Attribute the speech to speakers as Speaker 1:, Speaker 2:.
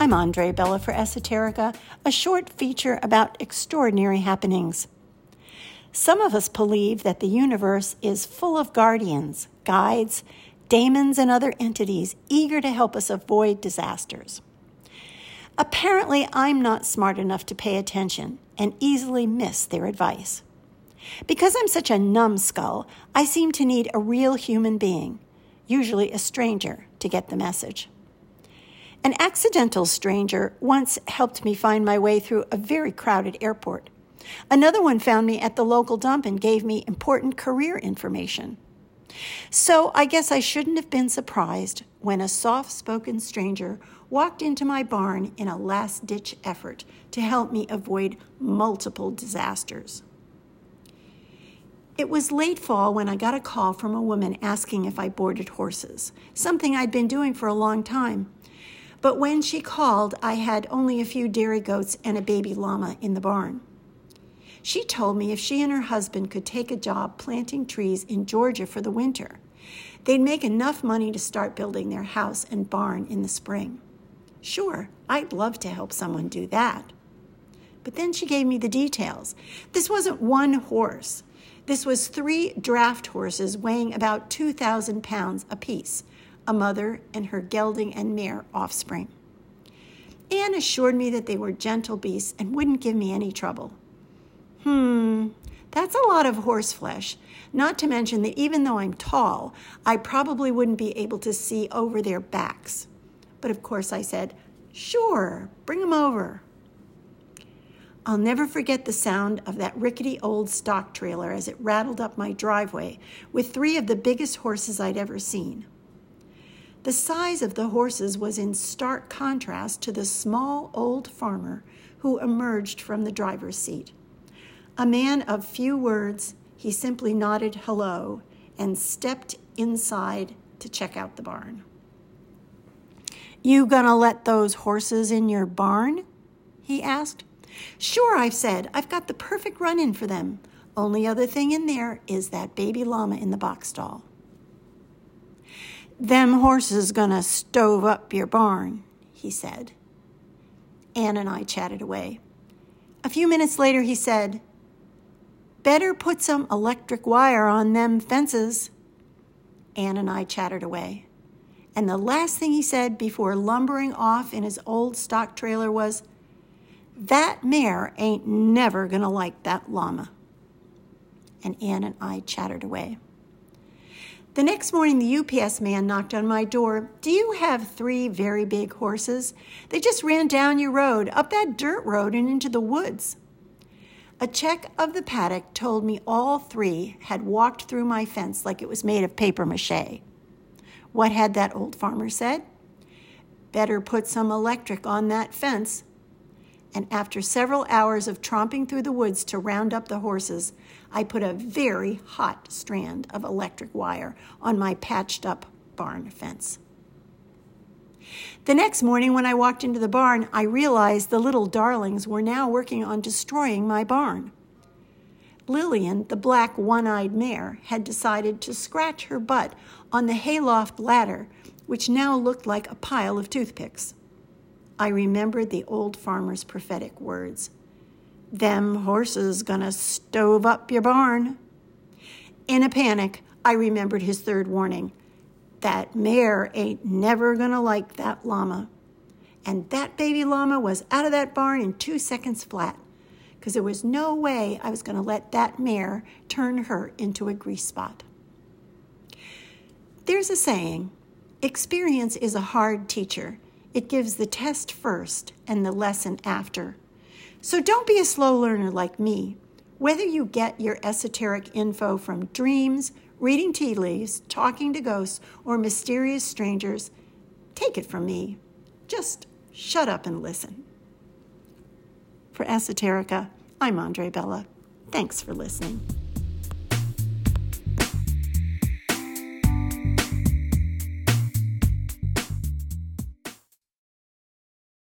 Speaker 1: I'm Andre Bella for Esoterica, a short feature about extraordinary happenings. Some of us believe that the universe is full of guardians, guides, daemons, and other entities eager to help us avoid disasters. Apparently, I'm not smart enough to pay attention and easily miss their advice. Because I'm such a numbskull, I seem to need a real human being, usually a stranger, to get the message. An accidental stranger once helped me find my way through a very crowded airport. Another one found me at the local dump and gave me important career information. So I guess I shouldn't have been surprised when a soft spoken stranger walked into my barn in a last ditch effort to help me avoid multiple disasters. It was late fall when I got a call from a woman asking if I boarded horses, something I'd been doing for a long time. But when she called, I had only a few dairy goats and a baby llama in the barn. She told me if she and her husband could take a job planting trees in Georgia for the winter, they'd make enough money to start building their house and barn in the spring. Sure, I'd love to help someone do that. But then she gave me the details. This wasn't one horse. This was three draft horses weighing about 2,000 pounds apiece, a mother and her gelding and mare offspring. Anne assured me that they were gentle beasts and wouldn't give me any trouble. Hmm, that's a lot of horse flesh. Not to mention that even though I'm tall, I probably wouldn't be able to see over their backs. But of course, I said, Sure, bring them over. I'll never forget the sound of that rickety old stock trailer as it rattled up my driveway with three of the biggest horses I'd ever seen. The size of the horses was in stark contrast to the small old farmer who emerged from the driver's seat. A man of few words, he simply nodded hello and stepped inside to check out the barn. You gonna let those horses in your barn? he asked. Sure, I've said. I've got the perfect run in for them. Only other thing in there is that baby llama in the box stall. Them horses gonna stove up your barn, he said. Anne and I chatted away. A few minutes later, he said, Better put some electric wire on them fences. Anne and I chattered away. And the last thing he said before lumbering off in his old stock trailer was, That mare ain't never to like that llama. And Anne and I chattered away. The next morning, the UPS man knocked on my door. Do you have three very big horses? They just ran down your road, up that dirt road, and into the woods. A check of the paddock told me all three had walked through my fence like it was made of paper mache. What had that old farmer said? Better put some electric on that fence. And after several hours of tromping through the woods to round up the horses, I put a very hot strand of electric wire on my patched up barn fence. The next morning, when I walked into the barn, I realized the little darlings were now working on destroying my barn. Lillian, the black one eyed mare, had decided to scratch her butt on the hayloft ladder, which now looked like a pile of toothpicks. I remembered the old farmer's prophetic words Them horses gonna stove up your barn. In a panic, I remembered his third warning that mare ain't never gonna like that llama. And that baby llama was out of that barn in two seconds flat, because there was no way I was gonna let that mare turn her into a grease spot. There's a saying experience is a hard teacher. It gives the test first and the lesson after. So don't be a slow learner like me. Whether you get your esoteric info from dreams, reading tea leaves, talking to ghosts, or mysterious strangers, take it from me. Just shut up and listen. For Esoterica, I'm Andre Bella. Thanks for listening.